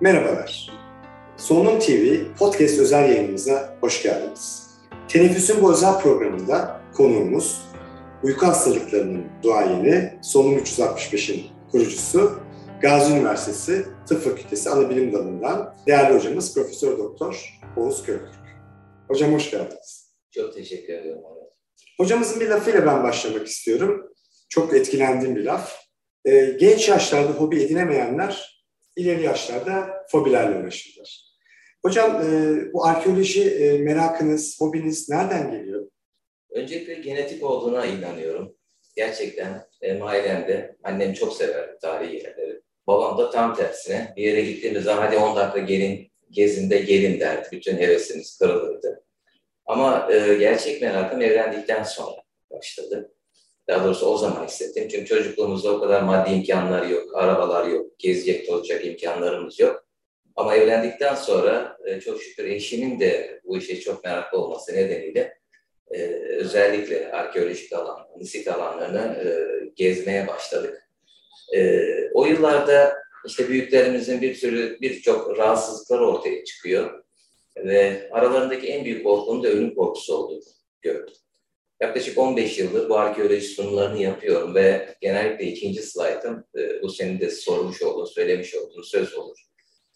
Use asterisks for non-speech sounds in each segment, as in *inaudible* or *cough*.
Merhabalar. Solunum TV podcast özel yayınımıza hoş geldiniz. Teneffüsün bu özel programında konuğumuz uyku hastalıklarının duayeni Solunum 365'in kurucusu Gazi Üniversitesi Tıp Fakültesi Anabilim Dalı'ndan değerli hocamız Profesör Doktor Oğuz Köktürk. Hocam hoş geldiniz. Çok teşekkür ederim. Hocamızın bir lafıyla ben başlamak istiyorum. Çok etkilendiğim bir laf. Ee, genç yaşlarda hobi edinemeyenler ileri yaşlarda fobilerle uğraşırlar. Hocam e, bu arkeoloji e, merakınız, hobiniz nereden geliyor? Öncelikle genetik olduğuna inanıyorum. Gerçekten benim ailemde annem çok sever tarihi yerleri. Babam da tam tersine bir yere gittiğimiz zaman hadi 10 dakika gelin, gezinde gelin derdi. Bütün hevesimiz kırılırdı. Ama e, gerçek merakım evlendikten sonra başladı. Daha doğrusu o zaman hissettim. Çünkü çocukluğumuzda o kadar maddi imkanlar yok, arabalar yok, gezecek olacak imkanlarımız yok. Ama evlendikten sonra e, çok şükür eşimin de bu işe çok meraklı olması nedeniyle e, özellikle arkeolojik alan, nisit alanlarını e, gezmeye başladık. O yıllarda işte büyüklerimizin bir sürü birçok rahatsızlıkları ortaya çıkıyor ve aralarındaki en büyük korkunun da ölüm korkusu olduğunu gördüm. Yaklaşık 15 yıldır bu arkeoloji sunumlarını yapıyorum ve genellikle ikinci slaytım e, bu senin de sormuş olduğun, söylemiş olduğun söz olur.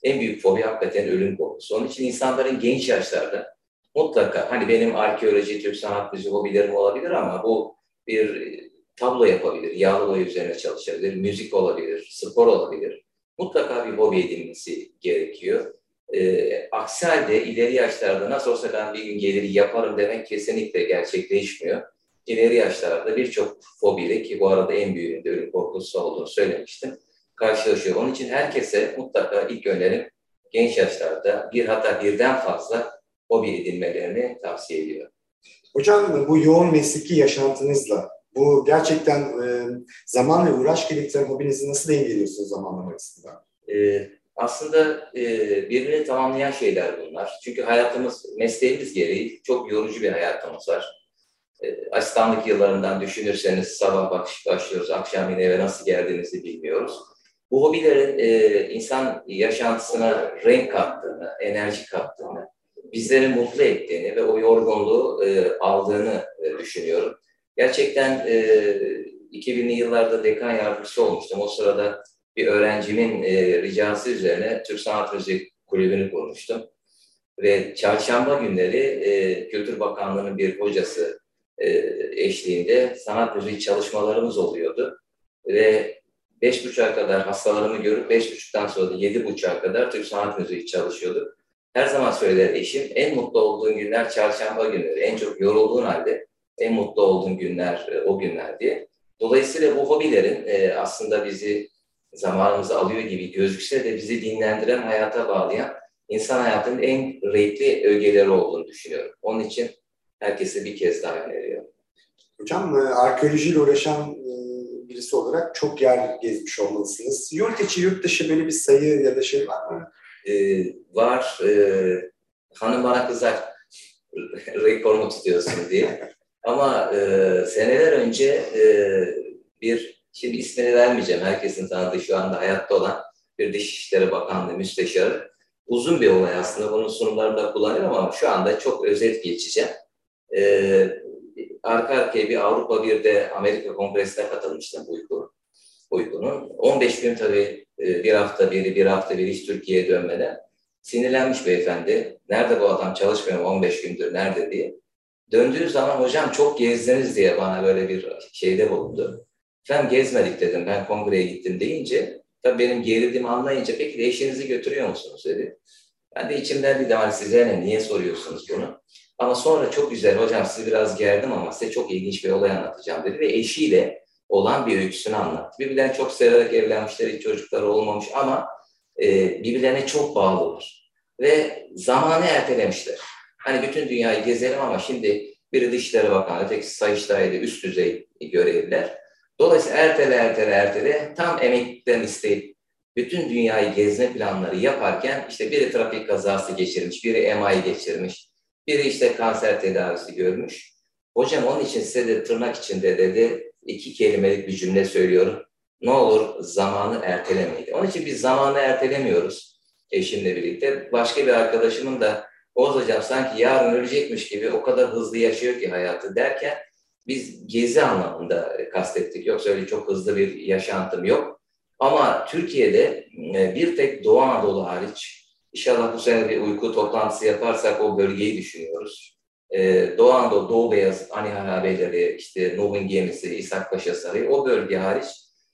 En büyük fobi hakikaten ölüm korkusu. Onun için insanların genç yaşlarda mutlaka hani benim arkeoloji, Türk sanat müziği hobilerim olabilir ama bu bir tablo yapabilir, yağlı boya üzerine çalışabilir, müzik olabilir, spor olabilir. Mutlaka bir hobi edinmesi gerekiyor. E, aksi halde ileri yaşlarda nasıl olsa ben bir gün gelir yaparım demek kesinlikle gerçekleşmiyor. İleri yaşlarda birçok fobiyle ki bu arada en büyüğünde ölüm korkusu olduğunu söylemiştim karşılaşıyor. Onun için herkese mutlaka ilk önerim genç yaşlarda bir hatta birden fazla hobi edinmelerini tavsiye ediyorum. Hocam bu yoğun mesleki yaşantınızla bu gerçekten e, zaman ve uğraş gerektiren hobinizi nasıl dengeliyorsunuz zamanlama açısından? Ee, aslında e, birbirini tamamlayan şeyler bunlar. Çünkü hayatımız, mesleğimiz gereği çok yorucu bir hayatımız var. E, asistanlık yıllarından düşünürseniz sabah başlıyoruz, akşam yine eve nasıl geldiğinizi bilmiyoruz. Bu hobilerin e, insan yaşantısına renk kattığını, enerji kattığını, bizleri mutlu ettiğini ve o yorgunluğu e, aldığını e, düşünüyorum. Gerçekten e, 2000'li yıllarda dekan yardımcısı olmuştum. O sırada bir öğrencimin e, ricası üzerine Türk Sanat Müziği Kulübü'nü kurmuştum. Ve çarşamba günleri e, Kültür Bakanlığı'nın bir hocası e, eşliğinde sanat müziği çalışmalarımız oluyordu. Ve beş buçuğa kadar hastalarımı görüp beş buçuktan sonra da yedi buçuğa kadar Türk Sanat Müziği çalışıyorduk. Her zaman söyler eşim, en mutlu olduğun günler çarşamba günleri. En çok yorulduğun halde en mutlu olduğun günler e, o günler diye. Dolayısıyla bu hobilerin e, aslında bizi zamanımızı alıyor gibi gözükse de bizi dinlendiren, hayata bağlayan insan hayatının en renkli ögeleri olduğunu düşünüyorum. Onun için herkese bir kez daha öneriyorum. Hocam e, arkeolojiyle uğraşan e, birisi olarak çok yer gezmiş olmalısınız. Yurt içi, yurt dışı böyle bir sayı ya da şey var mı? Ee, var. Ee, hanım bana kızar *laughs* rekorumu tutuyorsun diye. Ama e, seneler önce e, bir Şimdi ismini vermeyeceğim. Herkesin tanıdığı şu anda hayatta olan bir Dışişleri Bakanlığı müsteşarı. Uzun bir olay aslında. Bunun sunumlarında kullanıyorum ama şu anda çok özet geçeceğim. Ee, arka arkaya bir Avrupa bir de Amerika Kongresi'ne katılmıştım uyku, uykunun. 15 gün tabii e, bir hafta biri bir hafta biri hiç Türkiye'ye dönmeden sinirlenmiş beyefendi. Nerede bu adam çalışmıyor 15 gündür nerede diye. Döndüğü zaman hocam çok gezdiniz diye bana böyle bir şeyde bulundu. Efendim gezmedik dedim ben kongreye gittim deyince tabii benim gerildiğimi anlayınca peki de eşinizi götürüyor musunuz dedi. Ben de içimden bir daha size ne niye soruyorsunuz bunu? Ama sonra çok güzel hocam sizi biraz gerdim ama size çok ilginç bir olay anlatacağım dedi ve eşiyle olan bir öyküsünü anlattı. Birbirlerini çok severek evlenmişler, hiç çocukları olmamış ama e, birbirlerine çok bağlılar. Ve zamanı ertelemişler. Hani bütün dünyayı gezelim ama şimdi biri Dışişleri Bakanı, öteki Sayıştay'da üst düzey görevliler. Dolayısıyla ertele ertele ertele tam emeklilikten isteyip bütün dünyayı gezme planları yaparken işte biri trafik kazası geçirmiş, biri MI geçirmiş, biri işte kanser tedavisi görmüş. Hocam onun için size de tırnak içinde dedi iki kelimelik bir cümle söylüyorum. Ne olur zamanı ertelemeyin. Onun için biz zamanı ertelemiyoruz. eşimle birlikte. Başka bir arkadaşımın da Oğuz Hocam sanki yarın ölecekmiş gibi o kadar hızlı yaşıyor ki hayatı derken biz gezi anlamında kastettik. Yoksa öyle çok hızlı bir yaşantım yok. Ama Türkiye'de e, bir tek Doğu Anadolu hariç, inşallah bu sene bir uyku toplantısı yaparsak o bölgeyi düşünüyoruz. Ee, Doğu Anadolu, Doğu Beyazıt, Ani Harabeleri, işte Nuh'un gemisi, İshak Paşa Sarayı, o bölge hariç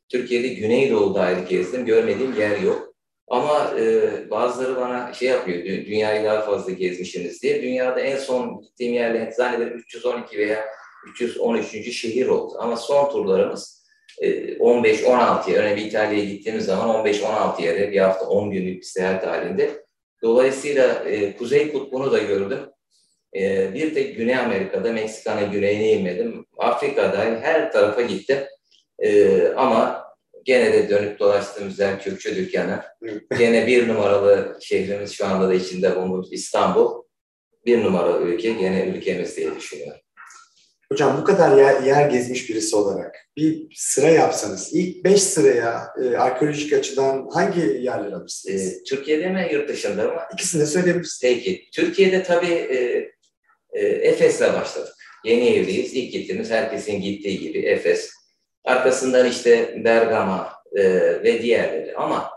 Türkiye'de Güneydoğu dair gezdim, görmediğim yer yok. Ama e, bazıları bana şey yapıyor, dünyayı daha fazla gezmişsiniz diye. Dünyada en son gittiğim yerler zannederim 312 veya 313. şehir oldu. Ama son turlarımız 15-16 yer. Örneğin İtalya'ya gittiğimiz zaman 15-16 yere bir hafta 10 günlük bir seyahat halinde. Dolayısıyla e, Kuzey Kutbu'nu da gördüm. E, bir tek Güney Amerika'da, Meksika'nın güneyine inmedim. Afrika'da her tarafa gittim. E, ama gene de dönüp dolaştığımız yer Kürkçü dükkanı. gene bir numaralı şehrimiz şu anda da içinde bulunduğumuz İstanbul. Bir numaralı ülke gene ülkemiz diye düşünüyorum. Hocam bu kadar yer, yer gezmiş birisi olarak bir sıra yapsanız ilk beş sıraya e, arkeolojik açıdan hangi yerler alırsınız? E, Türkiye'de mi yurt dışında mı? İkisini de söyleyebilirsiniz. Peki. Türkiye'de tabii e, e, Efes'le başladık. Yeni evliyiz. İlk gittiğimiz herkesin gittiği gibi Efes. Arkasından işte Bergama e, ve diğerleri. Ama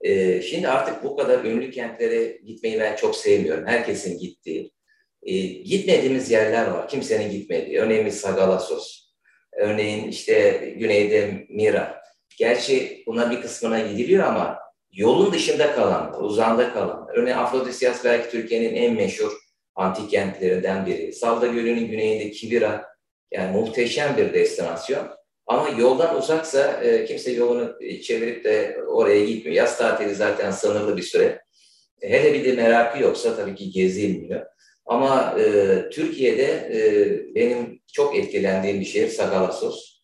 e, şimdi artık bu kadar ünlü kentlere gitmeyi ben çok sevmiyorum. Herkesin gittiği. E, gitmediğimiz yerler var. Kimsenin gitmediği. Örneğin Sagalassos. Örneğin işte güneyde Mira. Gerçi buna bir kısmına gidiliyor ama yolun dışında kalan, uzağında kalan. Örneğin Afrodisyas belki Türkiye'nin en meşhur antik kentlerinden biri. Salda Gölü'nün güneyinde Kibira. Yani muhteşem bir destinasyon. Ama yoldan uzaksa e, kimse yolunu çevirip de oraya gitmiyor. Yaz tatili zaten sınırlı bir süre. Hele bir de merakı yoksa tabii ki gezilmiyor. Ama e, Türkiye'de e, benim çok etkilendiğim bir şehir Sagalassos.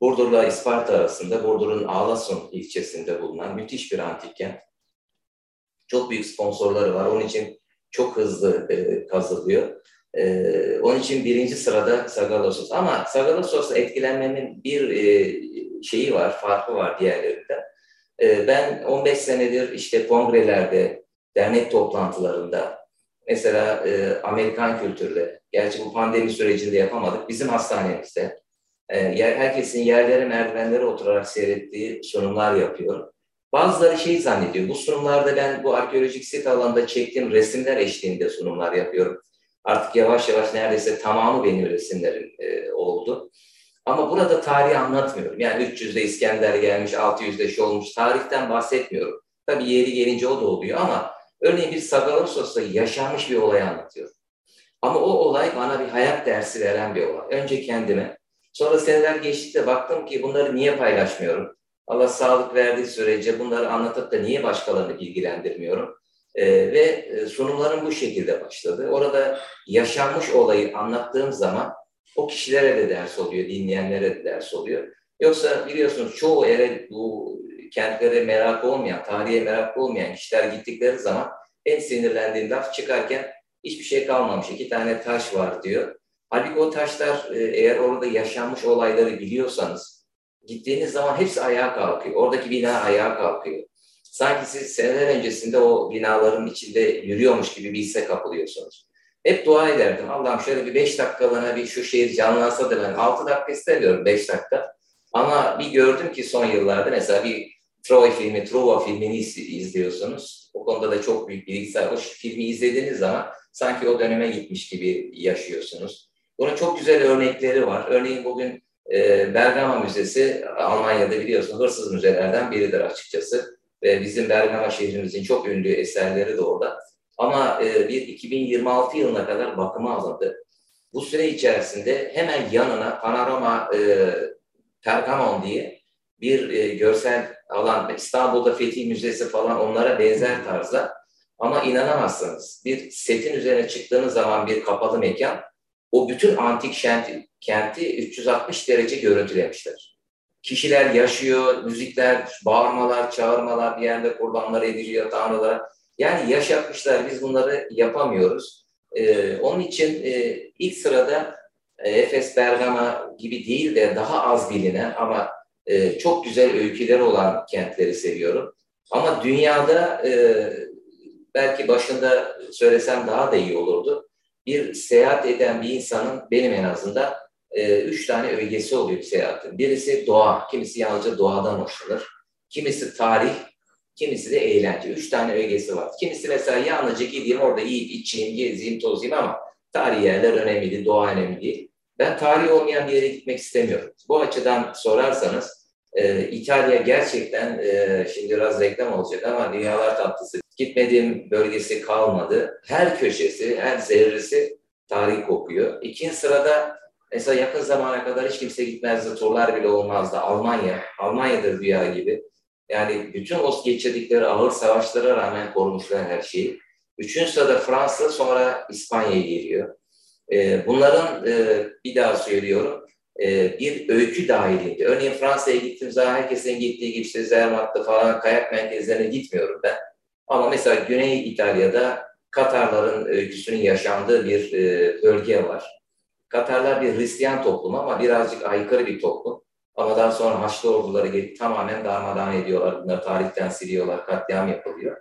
Burdur'la İsparta arasında, Burdur'un Ağlason ilçesinde bulunan müthiş bir antik kent. Çok büyük sponsorları var. Onun için çok hızlı e, kazılıyor. E, onun için birinci sırada Sagalassos. Ama Sagalassos'la etkilenmemin bir e, şeyi var, farkı var diğerlerinden. E, ben 15 senedir işte kongrelerde, dernek toplantılarında, mesela e, Amerikan kültürde, gerçi bu pandemi sürecinde yapamadık, bizim hastanemizde e, herkesin yerlere merdivenlere oturarak seyrettiği sunumlar yapıyor. Bazıları şey zannediyor, bu sunumlarda ben bu arkeolojik sit alanda çektiğim resimler eşliğinde sunumlar yapıyorum. Artık yavaş yavaş neredeyse tamamı benim resimlerim e, oldu. Ama burada tarihi anlatmıyorum. Yani 300'de İskender gelmiş, 600'de şey olmuş. Tarihten bahsetmiyorum. Tabii yeri gelince o da oluyor ama Örneğin bir Sagalassos'ta yaşanmış bir olay anlatıyor. Ama o olay bana bir hayat dersi veren bir olay. Önce kendime, sonra seneler geçtikçe baktım ki bunları niye paylaşmıyorum? Allah sağlık verdiği sürece bunları anlatıp da niye başkalarını bilgilendirmiyorum? Ee, ve e, sunumlarım bu şekilde başladı. Orada yaşanmış olayı anlattığım zaman o kişilere de ders oluyor, dinleyenlere de ders oluyor. Yoksa biliyorsunuz çoğu ere bu kentlere merak olmayan, tarihe merak olmayan kişiler gittikleri zaman en sinirlendiğim laf çıkarken hiçbir şey kalmamış. iki tane taş var diyor. Halbuki o taşlar e, eğer orada yaşanmış olayları biliyorsanız gittiğiniz zaman hepsi ayağa kalkıyor. Oradaki bina ayağa kalkıyor. Sanki siz seneler öncesinde o binaların içinde yürüyormuş gibi bir hisse kapılıyorsunuz. Hep dua ederdim. Allah'ım şöyle bir beş dakikalığına bir şu şehir canlansa da ben altı dakika istemiyorum beş dakika. Ama bir gördüm ki son yıllarda mesela bir Troy filmi, Truva filmini izliyorsunuz. O konuda da çok büyük bilgisayar. O filmi izlediğiniz zaman sanki o döneme gitmiş gibi yaşıyorsunuz. Bunun çok güzel örnekleri var. Örneğin bugün e, Bergama Müzesi Almanya'da biliyorsunuz hırsız müzelerden biridir açıkçası. Ve bizim Bergama şehrimizin çok ünlü eserleri de orada. Ama e, bir 2026 yılına kadar bakıma alındı. Bu süre içerisinde hemen yanına Panorama e, Pergamon diye bir e, görsel alan, İstanbul'da Fethi Müzesi falan onlara benzer tarzda. Ama inanamazsınız bir setin üzerine çıktığınız zaman bir kapalı mekan o bütün antik kenti, kenti 360 derece görüntülemişler. Kişiler yaşıyor, müzikler, bağırmalar, çağırmalar, bir yerde kurbanlar ediliyor tanrılara. Yani yaşatmışlar, biz bunları yapamıyoruz. Ee, onun için e, ilk sırada e, Efes, Bergama gibi değil de daha az bilinen ama e, çok güzel öyküleri olan kentleri seviyorum. Ama dünyada e, belki başında söylesem daha da iyi olurdu. Bir seyahat eden bir insanın benim en azından e, üç tane ögesi oluyor seyahatin. Birisi doğa, kimisi yalnızca doğadan hoşlanır. Kimisi tarih, kimisi de eğlence. Üç tane ögesi var. Kimisi mesela yalnızca gideyim orada yiyip içeyim, gezeyim, tozayım ama tarihi yerler önemli değil, doğa önemli değil. Ben tarihi olmayan bir yere gitmek istemiyorum. Bu açıdan sorarsanız e, İtalya gerçekten, e, şimdi biraz reklam olacak ama dünyalar tatlısı. Gitmediğim bölgesi kalmadı. Her köşesi, her zerresi tarih kokuyor. İkinci sırada mesela yakın zamana kadar hiç kimse gitmezdi, turlar bile olmazdı. Almanya, Almanya'dır dünya gibi. Yani bütün o geçirdikleri ağır savaşlara rağmen korumuşlar her şeyi. Üçüncü sırada Fransa, sonra İspanya geliyor. E, bunların e, bir daha söylüyorum, e, bir öykü dahilinde. Örneğin Fransa'ya gittiğim zaman herkesin gittiği gibi işte Zermatt'ta falan kayak merkezlerine gitmiyorum ben. Ama mesela Güney İtalya'da Katarların öyküsünün yaşandığı bir e, bölge var. Katarlar bir Hristiyan toplum ama birazcık aykırı bir toplum. Ama daha sonra Haçlı orduları gelip tamamen darmadağın ediyorlar. Bunları tarihten siliyorlar, katliam yapılıyor.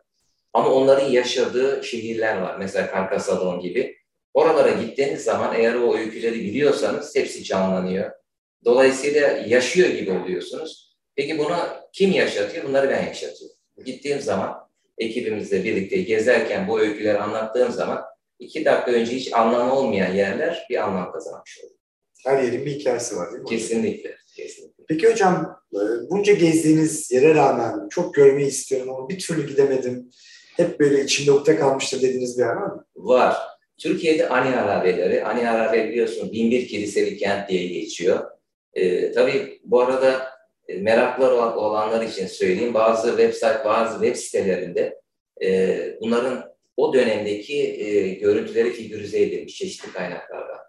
Ama onların yaşadığı şehirler var. Mesela Karkasadon gibi. Oralara gittiğiniz zaman eğer o öyküleri biliyorsanız hepsi canlanıyor. Dolayısıyla yaşıyor gibi oluyorsunuz. Peki bunu kim yaşatıyor? Bunları ben yaşatıyorum. Gittiğim zaman ekibimizle birlikte gezerken bu öyküleri anlattığım zaman iki dakika önce hiç anlamı olmayan yerler bir anlam kazanmış oluyor. Her yerin bir hikayesi var değil mi? Kesinlikle. kesinlikle. Peki hocam e, bunca gezdiğiniz yere rağmen çok görmeyi istiyorum ama bir türlü gidemedim. Hep böyle içimde ukde kalmıştır dediğiniz bir yer var mı? Var. Türkiye'de Ani Harabeleri, Ani Harabe biliyorsun binbir kiliseli kent diye geçiyor. Ee, tabii bu arada e, meraklar olanlar için söyleyeyim bazı website, bazı web sitelerinde e, bunların o dönemdeki e, görüntüleri figürize edilmiş çeşitli kaynaklardan.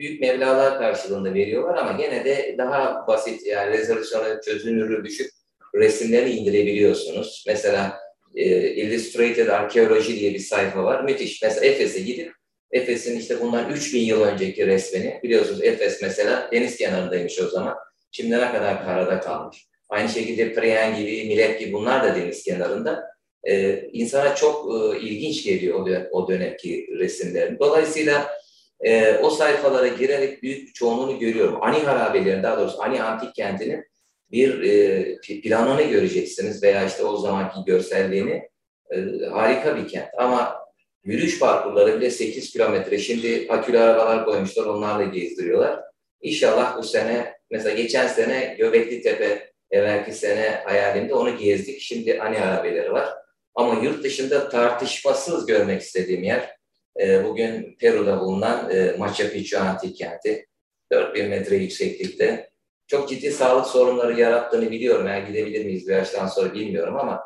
Büyük mevlalar karşılığında veriyorlar ama gene de daha basit yani rezolüsyonu çözünürlüğü düşük resimleri indirebiliyorsunuz. Mesela e, Illustrated Archaeology diye bir sayfa var. Müthiş. Mesela Efes'e gidip Efes'in işte bundan 3000 yıl önceki resmini biliyorsunuz Efes mesela deniz kenarındaymış o zaman. Şimdi ne kadar karada kalmış. Aynı şekilde Priyan gibi, Milet gibi bunlar da deniz kenarında. Ee, insana çok e, ilginç geliyor o, o dönemki resimlerin. Dolayısıyla e, o sayfalara girerek büyük bir çoğunluğunu görüyorum. Ani harabelerin, daha doğrusu Ani antik kentinin bir e, planını göreceksiniz veya işte o zamanki görselliğini e, harika bir kent. Ama yürüyüş parkurları bile 8 kilometre. Şimdi akülü arabalar koymuşlar, onlarla gezdiriyorlar. İnşallah bu sene, mesela geçen sene Göbekli Tepe, evvelki sene hayalimde onu gezdik. Şimdi ani arabeleri var. Ama yurt dışında tartışmasız görmek istediğim yer, e, bugün Peru'da bulunan e, Machu Picchu Antik Kenti. 4000 metre yükseklikte çok ciddi sağlık sorunları yarattığını biliyorum. Eğer gidebilir miyiz bir yaştan sonra bilmiyorum ama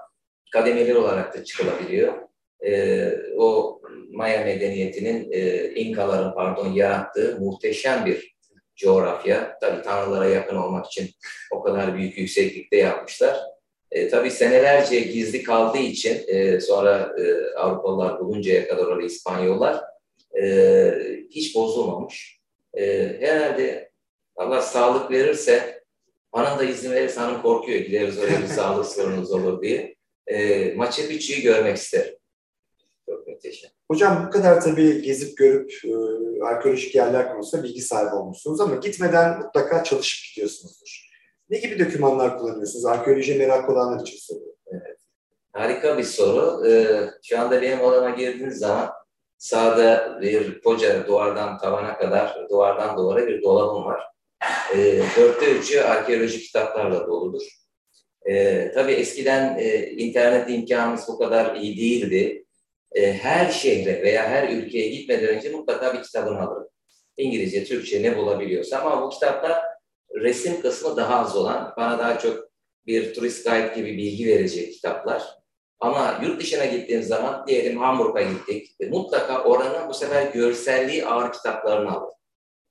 kademeli olarak da çıkılabiliyor. Ee, o Maya medeniyetinin, e, İnkaların pardon yarattığı muhteşem bir coğrafya. Tabii tanrılara yakın olmak için o kadar büyük yükseklikte yapmışlar. E, tabii senelerce gizli kaldığı için e, sonra e, Avrupalılar buluncaya kadar orada İspanyollar e, hiç bozulmamış. E, herhalde Allah sağlık verirse, hanım da izin verirse hanım korkuyor gideriz oraya bir sağlık *laughs* sorunumuz olur diye. E, Machu görmek isterim. Çok muhteşem. Hocam bu kadar tabii gezip görüp e, arkeolojik yerler konusunda bilgi sahibi olmuşsunuz ama gitmeden mutlaka çalışıp gidiyorsunuzdur. Ne gibi dokümanlar kullanıyorsunuz? Arkeoloji merak olanlar için soruyorum. Evet. Harika bir soru. Ee, şu anda benim odama girdiğiniz zaman sağda bir koca duvardan tavana kadar, duvardan duvara bir dolabım var e, dörtte üçü arkeoloji kitaplarla doludur. E, tabii eskiden e, internet imkanımız bu kadar iyi değildi. E, her şehre veya her ülkeye gitmeden önce mutlaka bir kitabını alırım. İngilizce, Türkçe ne bulabiliyorsam ama bu kitapta resim kısmı daha az olan, bana daha çok bir turist guide gibi bilgi verecek kitaplar. Ama yurt dışına gittiğim zaman diyelim Hamburg'a gittik. E, mutlaka oranın bu sefer görselliği ağır kitaplarını alır.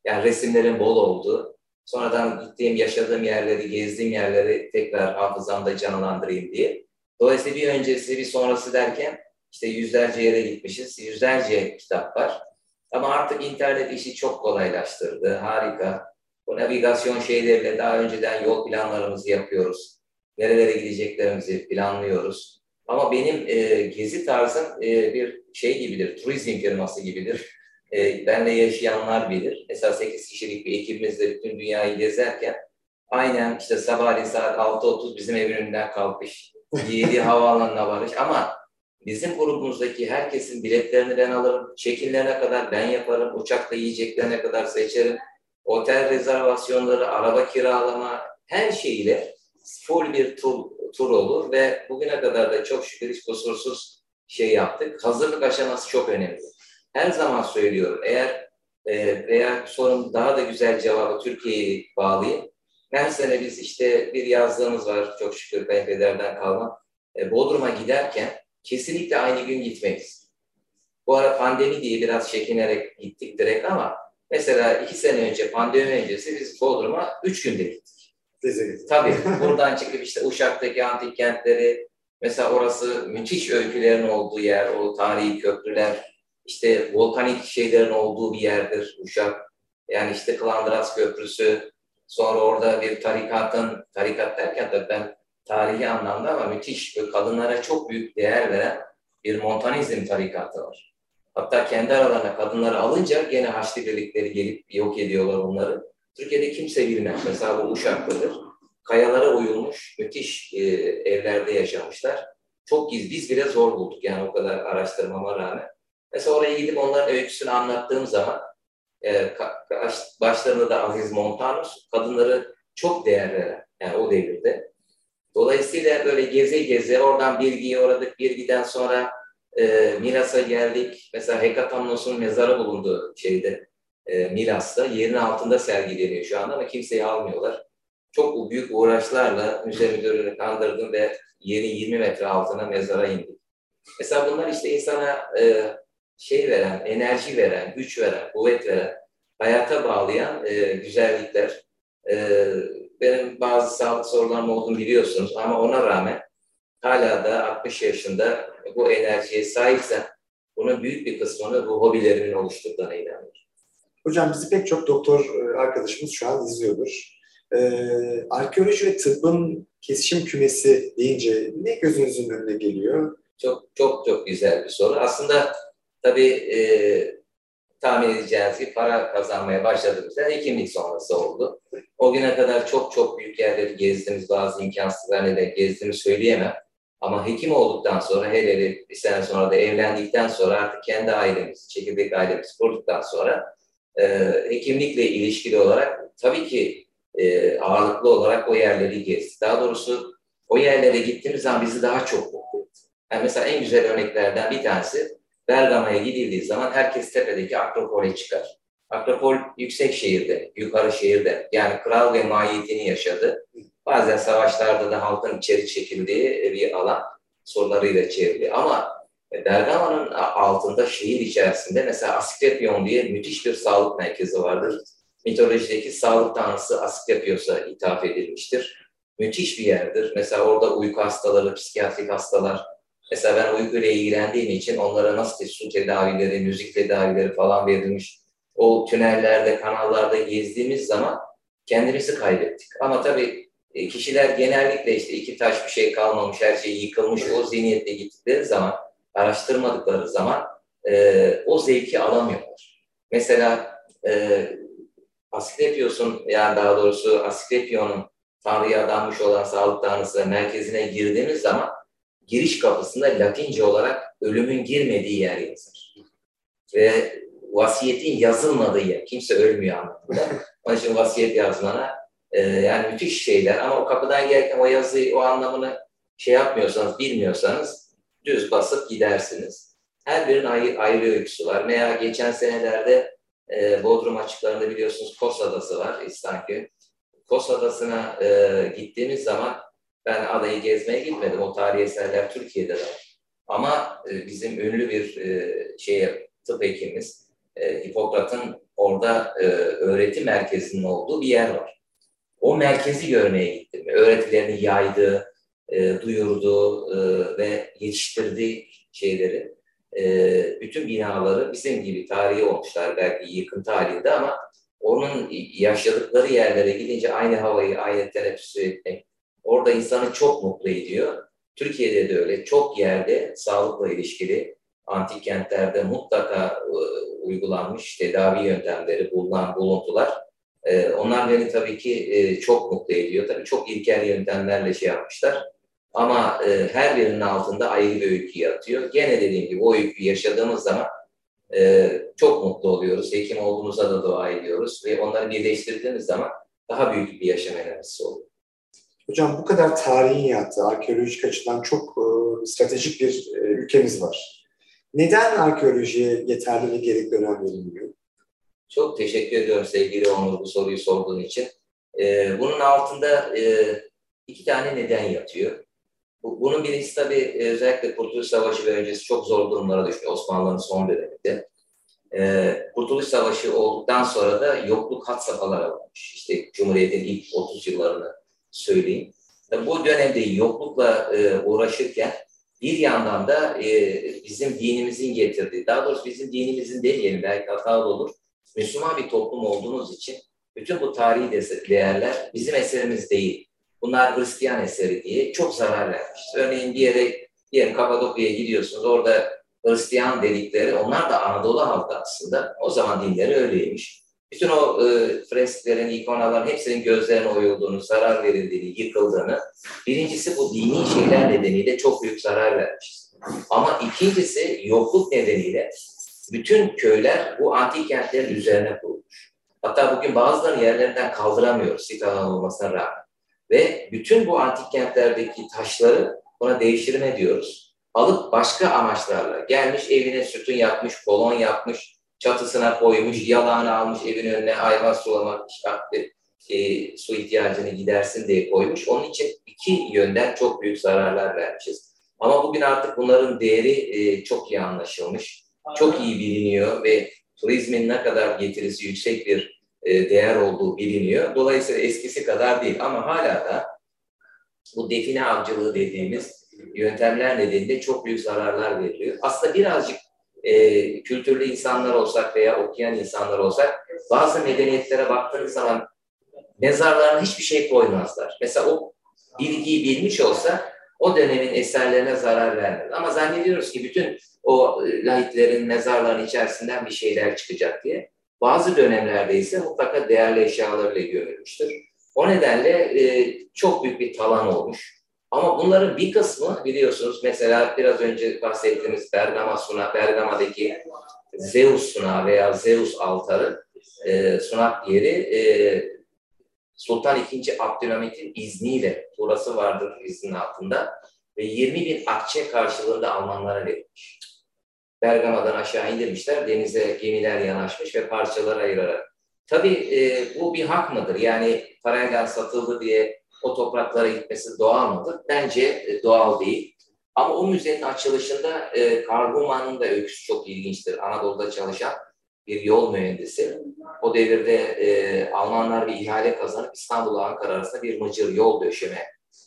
Yani resimlerin bol olduğu, Sonradan gittiğim, yaşadığım yerleri, gezdiğim yerleri tekrar hafızamda canlandırayım diye. Dolayısıyla bir öncesi, bir sonrası derken işte yüzlerce yere gitmişiz, yüzlerce kitap var. Ama artık internet işi çok kolaylaştırdı, harika. Bu navigasyon şeyleriyle daha önceden yol planlarımızı yapıyoruz. Nerelere gideceklerimizi planlıyoruz. Ama benim e, gezi tarzım e, bir şey gibidir, turizm firması gibidir. E, benle yaşayanlar bilir. Mesela 8 kişilik bir ekibimizle bütün dünyayı gezerken aynen işte sabahleyin saat 6.30 bizim evin önünden kalkış, 7 *laughs* havaalanına varış ama bizim grubumuzdaki herkesin biletlerini ben alırım, çekimlerine kadar ben yaparım, uçakta yiyeceklerine kadar seçerim, otel rezervasyonları, araba kiralama, her şeyiyle full bir tur, tur olur ve bugüne kadar da çok şükür hiç kusursuz şey yaptık. Hazırlık aşaması çok önemli. Her zaman söylüyorum eğer e, veya sorun daha da güzel cevabı Türkiye'ye bağlayayım. Her sene biz işte bir yazlığımız var çok şükür kayınpederden kalma. E, Bodrum'a giderken kesinlikle aynı gün gitmeyiz. Bu ara pandemi diye biraz çekinerek gittik direkt ama mesela iki sene önce pandemi öncesi biz Bodrum'a üç günde gittik. Tabii buradan çıkıp işte Uşak'taki antik kentleri mesela orası müthiş öykülerin olduğu yer, o tarihi köprüler, işte volkanik şeylerin olduğu bir yerdir Uşak. Yani işte Klandras Köprüsü, sonra orada bir tarikatın, tarikat derken de ben tarihi anlamda ama müthiş kadınlara çok büyük değer veren bir Montanizm tarikatı var. Hatta kendi aralarına kadınları alınca gene Haçlı birlikleri gelip yok ediyorlar onları. Türkiye'de kimse bilmez. Mesela bu Uşaklıdır. Kayalara uyulmuş müthiş e, evlerde yaşamışlar. Çok gizli. Biz bile zor bulduk yani o kadar araştırmama rağmen. Mesela oraya gidip onların öyküsünü anlattığım zaman e, başlarında da Aziz Montanus kadınları çok değer yani o devirde. Dolayısıyla böyle geze geze oradan bilgiyi uğradık. Bilgiden sonra e, Milas'a geldik. Mesela Hekatamnos'un mezarı bulundu şeyde e, Milas'ta. Yerin altında sergileniyor şu anda ama kimseyi almıyorlar. Çok büyük uğraşlarla müze müdürünü kandırdım ve yerin 20 metre altına mezara indik. Mesela bunlar işte insana e, şey veren, enerji veren, güç veren, kuvvet veren, hayata bağlayan e, güzellikler. E, benim bazı sağlık sorularım olduğunu biliyorsunuz ama ona rağmen hala da 60 yaşında bu enerjiye sahipsem bunun büyük bir kısmını bu hobilerimin oluşturduğuna inanıyorum. Hocam bizi pek çok doktor e, arkadaşımız şu an izliyordur. Ee, arkeoloji ve tıbbın kesişim kümesi deyince ne gözünüzün önüne geliyor? Çok çok çok güzel bir soru. Aslında tabii e, tahmin edeceğiniz gibi para kazanmaya başladığımızda hekimlik sonrası oldu. O güne kadar çok çok büyük yerleri gezdiğimiz, bazı imkansızlarını da gezdiğimi söyleyemem. Ama hekim olduktan sonra, hele hele bir sene sonra da evlendikten sonra artık kendi ailemiz, çekirdek ailemiz kurduktan sonra e, hekimlikle ilişkili olarak tabii ki e, ağırlıklı olarak o yerleri gezdik. Daha doğrusu o yerlere gittiğimiz zaman bizi daha çok mutlu etti. Yani mesela en güzel örneklerden bir tanesi Bergama'ya gidildiği zaman herkes tepedeki Akropol'e çıkar. Akropol yüksek şehirde, yukarı şehirde. Yani kral ve mahiyetini yaşadı. Bazen savaşlarda da halkın içeri çekildiği bir alan sorularıyla çevrili. Ama Bergama'nın altında şehir içerisinde mesela Asklepion diye müthiş bir sağlık merkezi vardır. Mitolojideki sağlık tanrısı Asklepios'a ithaf edilmiştir. Müthiş bir yerdir. Mesela orada uyku hastaları, psikiyatrik hastalar, Mesela ben uykuyla ilgilendiğim için onlara nasıl su tedavileri, müzik tedavileri falan verilmiş. O tünellerde, kanallarda gezdiğimiz zaman kendimizi kaybettik. Ama tabii e, kişiler genellikle işte iki taş bir şey kalmamış, her şey yıkılmış o zihniyetle gittikleri zaman, araştırmadıkları zaman e, o zevki alamıyorlar. Mesela e, Asklepios'un yani daha doğrusu Asklepion'un Tanrı'ya adanmış olan sağlık tanrısı merkezine girdiğimiz zaman giriş kapısında Latince olarak ölümün girmediği yer yazar. Ve vasiyetin yazılmadığı yer. Kimse ölmüyor anlamında. *laughs* Onun için vasiyet yazmana e, yani müthiş şeyler ama o kapıdan gelirken o yazıyı, o anlamını şey yapmıyorsanız, bilmiyorsanız düz basıp gidersiniz. Her birinin ayrı, ayrı öyküsü var. Veya geçen senelerde e, Bodrum açıklarında biliyorsunuz Kos Adası var İstanbul. Kos Adası'na e, gittiğimiz zaman ben adayı gezmeye gitmedim. O tarihi eserler Türkiye'de de var. Ama e, bizim ünlü bir e, şeye, tıp hekimimiz e, Hipokrat'ın orada e, öğreti merkezinin olduğu bir yer var. O merkezi görmeye gittim. Öğretilerini yaydı, e, duyurdu ve yetiştirdiği şeyleri. Bütün binaları bizim gibi tarihi olmuşlar belki yıkıntı halinde ama onun yaşadıkları yerlere gidince aynı havayı, aynı teneffüsü etmek, orada insanı çok mutlu ediyor. Türkiye'de de öyle çok yerde sağlıkla ilişkili antik kentlerde mutlaka e, uygulanmış tedavi yöntemleri bulunan buluntular. E, onlar beni tabii ki e, çok mutlu ediyor. Tabii çok ilkel yöntemlerle şey yapmışlar. Ama her birinin altında ayrı bir öykü yatıyor. Gene dediğim gibi o öyküyü yaşadığımız zaman çok mutlu oluyoruz. Hekim olduğumuza da dua ediyoruz ve onları birleştirdiğimiz zaman daha büyük bir yaşam enerjisi oluyor. Hocam bu kadar tarihin yattığı, arkeolojik açıdan çok e, stratejik bir e, ülkemiz var. Neden arkeolojiye yeterli ve gerekli önem verilmiyor? Çok teşekkür ediyorum sevgili Onur bu soruyu sorduğun için. Ee, bunun altında e, iki tane neden yatıyor. Bu, bunun birincisi tabii e, özellikle Kurtuluş Savaşı ve öncesi çok zor durumlara düştü Osmanlı'nın son döneminde. Ee, Kurtuluş Savaşı olduktan sonra da yokluk hat safhalara olmuş. İşte Cumhuriyet'in ilk 30 yıllarını söyleyeyim. Bu dönemde yoklukla e, uğraşırken bir yandan da e, bizim dinimizin getirdiği, daha doğrusu bizim dinimizin demeyelim belki hatalı olur, Müslüman bir toplum olduğumuz için bütün bu tarihi değerler bizim eserimiz değil. Bunlar Hristiyan eseri diye çok zarar vermiş. Örneğin bir yere, diyelim Kapadokya'ya gidiyorsunuz, orada Hristiyan dedikleri, onlar da Anadolu halkı aslında. O zaman dinleri öyleymiş. Bütün o e, fresklerin, ikonaların hepsinin gözlerine oyulduğunu, zarar verildiğini, yıkıldığını, birincisi bu dini şeyler nedeniyle çok büyük zarar vermişiz. Ama ikincisi yokluk nedeniyle bütün köyler bu antik kentlerin üzerine kurulmuş. Hatta bugün bazılarını yerlerinden kaldıramıyoruz sit alan olmasına rağmen. Ve bütün bu antik kentlerdeki taşları ona devşirme diyoruz. Alıp başka amaçlarla gelmiş evine sütun yapmış, kolon yapmış, çatısına koymuş, yalağını almış evin önüne hayvan sulamak, işte, e, su ihtiyacını gidersin diye koymuş. Onun için iki yönden çok büyük zararlar vermişiz. Ama bugün artık bunların değeri e, çok iyi anlaşılmış, çok iyi biliniyor ve turizmin ne kadar getirisi yüksek bir e, değer olduğu biliniyor. Dolayısıyla eskisi kadar değil ama hala da bu define avcılığı dediğimiz yöntemler nedeniyle çok büyük zararlar veriliyor. Aslında birazcık e, kültürlü insanlar olsak veya okuyan insanlar olsak bazı medeniyetlere baktığınız zaman mezarlarına hiçbir şey koymazlar. Mesela o bilgiyi bilmiş olsa o dönemin eserlerine zarar vermez. Ama zannediyoruz ki bütün o lahitlerin mezarların içerisinden bir şeyler çıkacak diye. Bazı dönemlerde ise mutlaka değerli eşyalarıyla gömülmüştür. O nedenle e, çok büyük bir talan olmuş. Ama bunların bir kısmı biliyorsunuz mesela biraz önce bahsettiğimiz Bergama Suna, Bergama'daki Zeus Suna veya Zeus altarı e, sunak yeri e, Sultan II. Abdülhamit'in izniyle burası vardır iznin altında ve 20 bin akçe karşılığında Almanlara verilmiş. Bergama'dan aşağı indirmişler, denize gemiler yanaşmış ve parçalara ayırarak. Tabii e, bu bir hak mıdır? Yani parayla satıldı diye o topraklara gitmesi doğal mıdır? Bence e, doğal değil. Ama o müzenin açılışında e, Karl da öyküsü çok ilginçtir. Anadolu'da çalışan bir yol mühendisi. O devirde e, Almanlar bir ihale kazanıp İstanbul'la Ankara arasında bir mıcır yol döşeme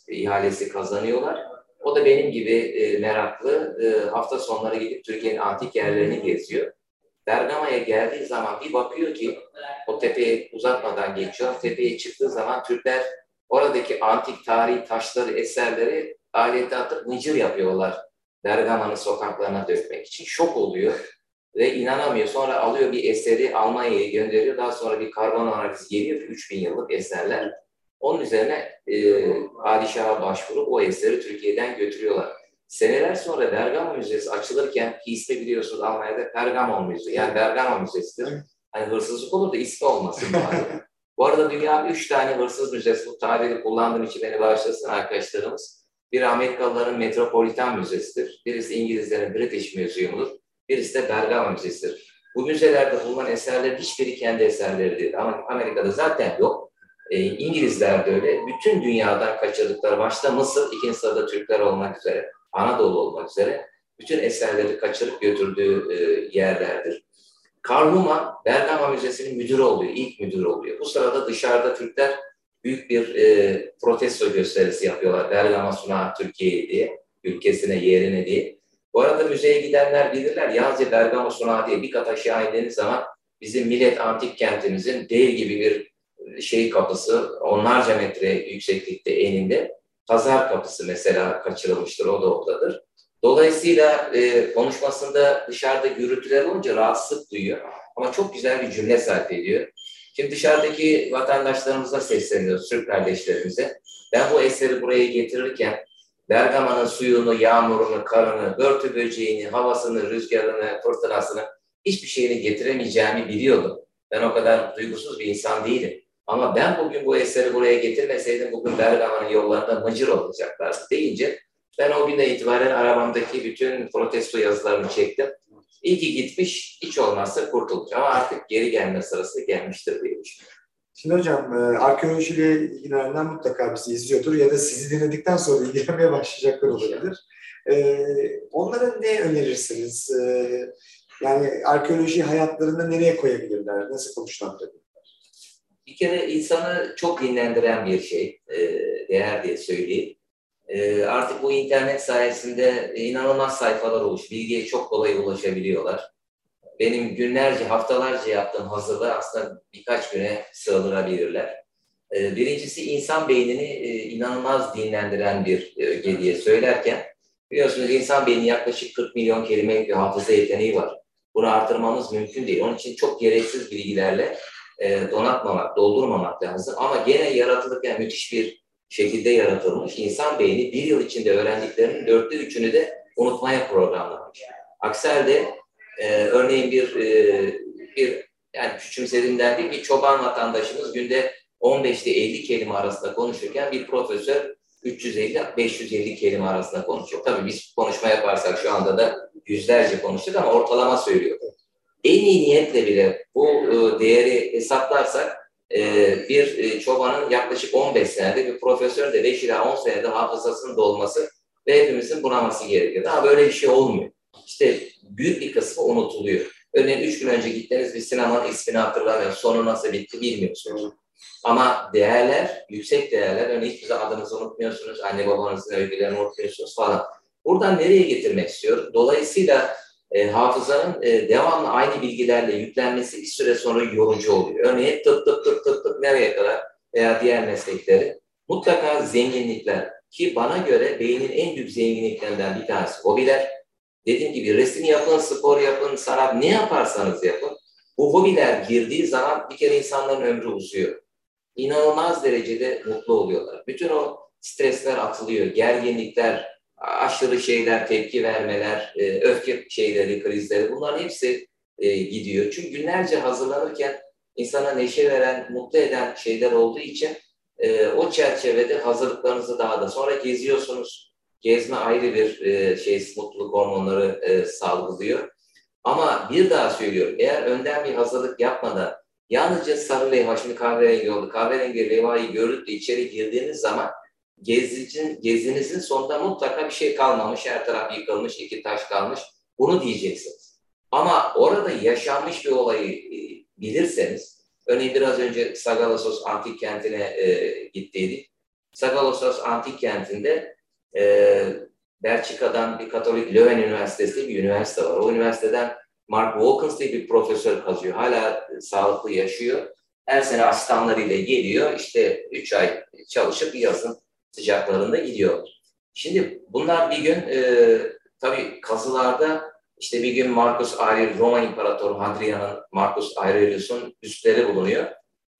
ihalesi kazanıyorlar. O da benim gibi e, meraklı e, hafta sonları gidip Türkiye'nin antik yerlerini geziyor. Bergama'ya geldiği zaman bir bakıyor ki o tepeyi uzatmadan geçiyor. Tepeye çıktığı zaman Türkler oradaki antik tarihi taşları, eserleri alete atıp mıcır yapıyorlar. Bergama'nın sokaklarına dökmek için. Şok oluyor ve inanamıyor. Sonra alıyor bir eseri Almanya'ya gönderiyor. Daha sonra bir karbon analizi geliyor. 3000 yıllık eserler. Onun üzerine e, padişaha başvurup o eseri Türkiye'den götürüyorlar. Seneler sonra Bergama Müzesi açılırken ki ismi biliyorsunuz Almanya'da Pergamon Müzesi. Yani Bergama Müzesi'dir. Hani hırsızlık olur da ismi olmasın. *laughs* Bu arada dünya üç tane hırsız müzesi bu tabiri kullandığım için beni bağışlasın arkadaşlarımız. Bir Amerikalıların Metropolitan Müzesi'dir. Birisi İngilizlerin British Museum'dur. Birisi de Bergama Müzesi'dir. Bu müzelerde bulunan eserlerin hiçbiri kendi eserleri değil. Ama Amerika'da zaten yok. E, İngilizler de öyle. Bütün dünyadan kaçırdıkları, başta Mısır, ikinci sırada Türkler olmak üzere, Anadolu olmak üzere bütün eserleri kaçırıp götürdüğü e, yerlerdir. Karl Humann Bergama Müzesi'nin müdürü oluyor, ilk müdürü oluyor. Bu sırada dışarıda Türkler büyük bir e, protesto gösterisi yapıyorlar. Bergama Suna Türkiye diye, ülkesine, yerine diye. Bu arada müzeye gidenler bilirler, yalnızca Bergama Suna diye bir kat aşağı indiğiniz zaman bizim millet antik kentimizin dev gibi bir şey kapısı, onlarca metre yükseklikte eninde. Pazar kapısı mesela kaçırılmıştır, o da oradadır. Dolayısıyla e, konuşmasında dışarıda gürültüler olunca rahatsızlık duyuyor. Ama çok güzel bir cümle sarf ediyor. Şimdi dışarıdaki vatandaşlarımıza sesleniyoruz, Türk kardeşlerimize. Ben bu eseri buraya getirirken Bergama'nın suyunu, yağmurunu, karını, börtü böceğini, havasını, rüzgarını, fırtınasını hiçbir şeyini getiremeyeceğimi biliyordum. Ben o kadar duygusuz bir insan değilim. Ama ben bugün bu eseri buraya getirmeseydim bugün Bergama'nın yollarında mıcır olacaklardı deyince ben o güne itibaren arabamdaki bütün protesto yazılarını çektim. İyi ki gitmiş, hiç olmazsa kurtulmuş. Ama artık geri gelme sırası gelmiştir diye düşünüyorum. Şimdi hocam e, arkeolojiyle ilgilenenler mutlaka bizi izliyordur ya da sizi dinledikten sonra ilgilenmeye başlayacaklar olabilir. E, onlara ne önerirsiniz? E, yani arkeoloji hayatlarında nereye koyabilirler? Nasıl konuşlandırabilirler? Bir kere insanı çok dinlendiren bir şey, değer diye söyleyeyim. Artık bu internet sayesinde inanılmaz sayfalar oluş, bilgiye çok kolay ulaşabiliyorlar benim günlerce, haftalarca yaptığım hazırlığı aslında birkaç güne sığdırabilirler. Ee, birincisi insan beynini e, inanılmaz dinlendiren bir öge diye söylerken biliyorsunuz insan beyni yaklaşık 40 milyon kelimelik bir hafıza yeteneği var. Bunu artırmamız mümkün değil. Onun için çok gereksiz bilgilerle e, donatmamak, doldurmamak lazım. Ama gene yaratılırken müthiş bir şekilde yaratılmış. insan beyni bir yıl içinde öğrendiklerinin dörtte üçünü de unutmaya programlanmış. Aksi halde e, örneğin bir e, bir yani küçümsediğimden değil bir çoban vatandaşımız günde 15 ile 50 kelime arasında konuşurken bir profesör 350-550 kelime arasında konuşuyor. Tabii biz konuşma yaparsak şu anda da yüzlerce konuştuk ama ortalama söylüyor. En iyi niyetle bile bu e, değeri hesaplarsak e, bir e, çobanın yaklaşık 15 senede bir profesör de 5 ila 10 senede hafızasının dolması ve hepimizin bunaması gerekiyor. Daha böyle bir şey olmuyor. İşte büyük bir kısmı unutuluyor. Örneğin üç gün önce gittiğiniz bir sinemanın ismini hatırlamıyor, sonu nasıl bitti bilmiyorsunuz. Ama değerler, yüksek değerler, örneğin hiçbir zaman adınızı unutmuyorsunuz, anne babanızın övgülerini unutmuyorsunuz falan. Buradan nereye getirmek istiyorum? Dolayısıyla e, hafızanın e, devamlı aynı bilgilerle yüklenmesi bir süre sonra yorucu oluyor. Örneğin tıp tıp tıp tıp tıp nereye kadar veya diğer meslekleri mutlaka zenginlikler ki bana göre beynin en büyük zenginliklerinden bir tanesi hobiler, Dediğim gibi resim yapın, spor yapın, sanat ne yaparsanız yapın. Bu hobiler girdiği zaman bir kere insanların ömrü uzuyor. İnanılmaz derecede mutlu oluyorlar. Bütün o stresler atılıyor, gerginlikler, aşırı şeyler, tepki vermeler, e, öfke şeyleri, krizleri bunların hepsi e, gidiyor. Çünkü günlerce hazırlanırken insana neşe veren, mutlu eden şeyler olduğu için e, o çerçevede hazırlıklarınızı daha da sonra geziyorsunuz, gezme ayrı bir e, şey mutluluk hormonları e, salgılıyor. Ama bir daha söylüyorum, eğer önden bir hazırlık yapmadan yalnızca sarı levha, şimdi kahverengi oldu, kahverengi levhayı görüp de içeri girdiğiniz zaman gezicin, gezinizin sonunda mutlaka bir şey kalmamış, her taraf yıkılmış, iki taş kalmış. Bunu diyeceksiniz. Ama orada yaşanmış bir olayı e, bilirseniz, örneğin biraz önce Sagalassos antik kentine e, gittiydik. Sagalassos antik kentinde e, Belçika'dan bir Katolik Leuven Üniversitesi bir üniversite var. O üniversiteden Mark Wilkins diye bir profesör kazıyor. Hala sağlıklı yaşıyor. Her sene asistanlarıyla geliyor. İşte üç ay çalışıp yazın sıcaklarında gidiyor. Şimdi bunlar bir gün e, tabii kazılarda işte bir gün Marcus Aurelius, Roma İmparatoru Hadrian'ın Marcus Aurelius'un üstleri bulunuyor.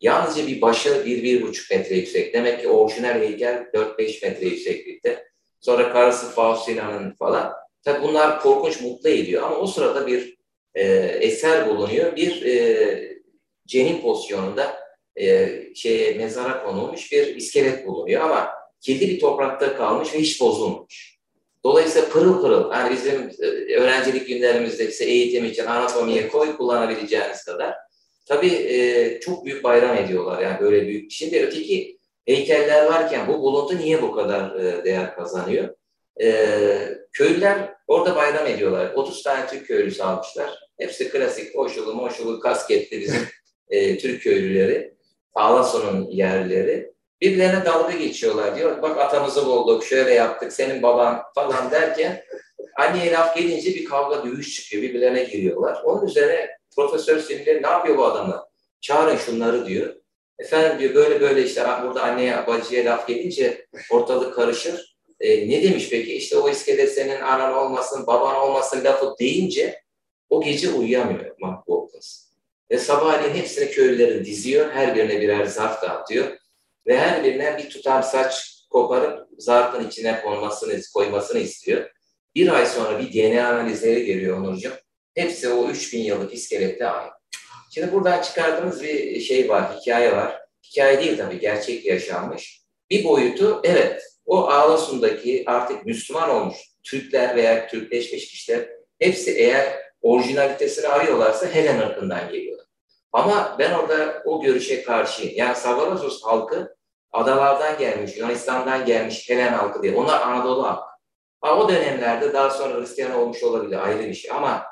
Yalnızca bir başı 1-1,5 metre yüksek. Demek ki orijinal heykel 4-5 metre yükseklikte. Sonra karısı Faustina'nın falan. Tabi bunlar korkunç mutlu ediyor ama o sırada bir e, eser bulunuyor. Bir e, cenin pozisyonunda e, şeye, mezara konulmuş bir iskelet bulunuyor ama kirli bir toprakta kalmış ve hiç bozulmamış. Dolayısıyla pırıl pırıl, yani bizim e, öğrencilik günlerimizde ise eğitim için anatomiye koy kullanabileceğiniz kadar. Tabii e, çok büyük bayram ediyorlar yani böyle büyük. Şimdi öteki heykeller varken bu buluntu niye bu kadar e, değer kazanıyor? E, köylüler orada bayram ediyorlar. 30 tane Türk köylüsü almışlar. Hepsi klasik koşulu moşulu kasketli bizim e, Türk köylüleri. Ağlason'un yerlileri. Birbirlerine dalga geçiyorlar diyor. Bak atamızı bulduk, şöyle yaptık, senin baban falan derken anneye laf gelince bir kavga dövüş çıkıyor. Birbirlerine giriyorlar. Onun üzerine Profesör Sinirli ne yapıyor bu adamlar? Çağırın şunları diyor Efendim diyor böyle böyle işte burada anneye bacıya laf gelince ortalık karışır. E, ne demiş peki? İşte o iskelet senin anan olmasın, baban olmasın lafı deyince o gece uyuyamıyor Mahbub kız. Ve sabahleyin hepsini köylülerin diziyor. Her birine birer zarf dağıtıyor. Ve her birine bir tutam saç koparıp zarfın içine konmasını, koymasını istiyor. Bir ay sonra bir DNA analizleri geliyor Onurcuğum. Hepsi o 3000 yıllık iskelette aynı. Şimdi buradan çıkardığımız bir şey var, hikaye var. Hikaye değil tabii, gerçek yaşanmış. Bir boyutu, evet, o Ağlasun'daki artık Müslüman olmuş Türkler veya Türkleşmiş kişiler hepsi eğer orijinalitesini arıyorlarsa Helen ırkından geliyorlar. Ama ben orada o görüşe karşıyım. Yani Savarosos halkı adalardan gelmiş, Yunanistan'dan gelmiş Helen halkı diye. Onlar Anadolu halkı. Ha, o dönemlerde daha sonra Hristiyan olmuş olabilir ayrı bir şey ama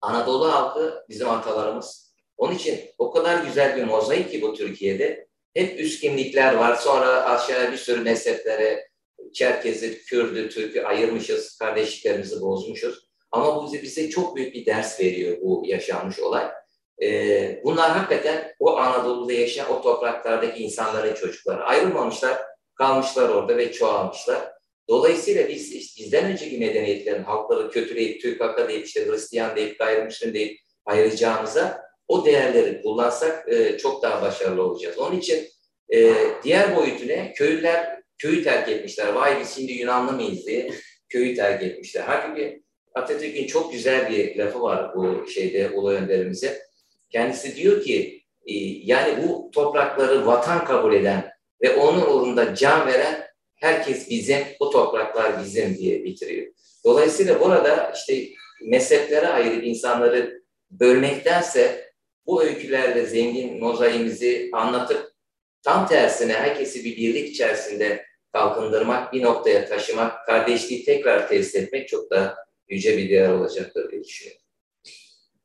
Anadolu halkı bizim atalarımız. Onun için o kadar güzel bir mozaik ki bu Türkiye'de. Hep üst kimlikler var. Sonra aşağıya bir sürü mezheplere Çerkezi, Kürdü, Türk'ü ayırmışız. Kardeşliklerimizi bozmuşuz. Ama bu bize, bize çok büyük bir ders veriyor bu yaşanmış olay. Ee, bunlar hakikaten o Anadolu'da yaşayan o topraklardaki insanların çocukları. Ayrılmamışlar, kalmışlar orada ve çoğalmışlar. Dolayısıyla biz işte bizden önceki medeniyetlerin halkları kötüleyip Türk Hakka deyip işte Hristiyan deyip gayrimüslim deyip ayıracağımıza o değerleri kullansak e, çok daha başarılı olacağız. Onun için e, diğer boyutu ne? Köylüler köyü terk etmişler. Vay biz şimdi Yunanlı mıyız diye köyü terk etmişler. Halbuki Atatürk'ün çok güzel bir lafı var bu şeyde Ulu Önderimize. Kendisi diyor ki e, yani bu toprakları vatan kabul eden ve onun uğrunda can veren herkes bizim, bu topraklar bizim diye bitiriyor. Dolayısıyla burada işte mezheplere ayırıp insanları bölmektense bu öykülerle zengin mozaiğimizi anlatıp tam tersine herkesi bir birlik içerisinde kalkındırmak, bir noktaya taşımak, kardeşliği tekrar tesis etmek çok da yüce bir değer olacaktır diye düşünüyorum.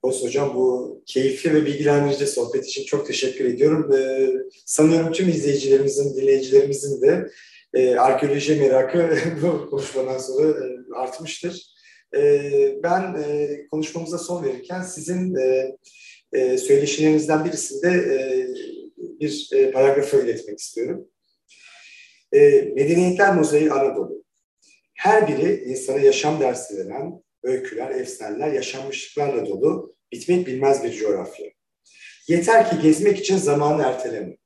Oğuz Hocam bu keyifli ve bilgilendirici sohbet için çok teşekkür ediyorum. Ee, sanıyorum tüm izleyicilerimizin, dinleyicilerimizin de e, arkeoloji merakı *laughs* bu konuşmadan sonra e, artmıştır. E, ben e, konuşmamıza son verirken sizin e, e, söyleşilerinizden birisinde e, bir e, paragrafı iletmek istiyorum. E, Medeniyetler Mozaiği Anadolu. Her biri insana yaşam dersi veren öyküler, efsaneler, yaşanmışlıklarla dolu, bitmek bilmez bir coğrafya. Yeter ki gezmek için zamanı erteleme.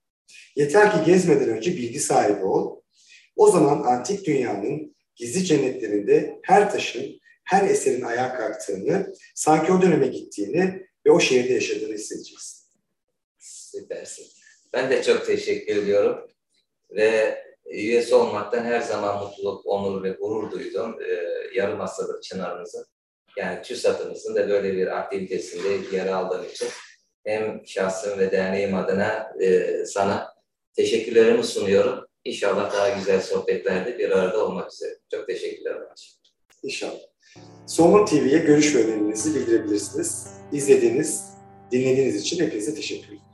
Yeter ki gezmeden önce bilgi sahibi ol. O zaman antik dünyanın gizli cennetlerinde her taşın, her eserin ayağa kalktığını, sanki o döneme gittiğini ve o şehirde yaşadığını hissedeceksin. Süpersin. Ben de çok teşekkür ediyorum. Ve üyesi olmaktan her zaman mutluluk, onur ve gurur duydum. Ee, yarım asırlık Çınar'ımızın, yani TÜSAT'ımızın da böyle bir aktivitesinde yer aldığım için hem şahsım ve derneğim adına e, sana teşekkürlerimi sunuyorum. İnşallah daha güzel sohbetlerde bir arada olmak üzere. Çok teşekkürler. İnşallah. Somun TV'ye görüş önerinizi bildirebilirsiniz. İzlediğiniz, dinlediğiniz için hepinize teşekkür ederim.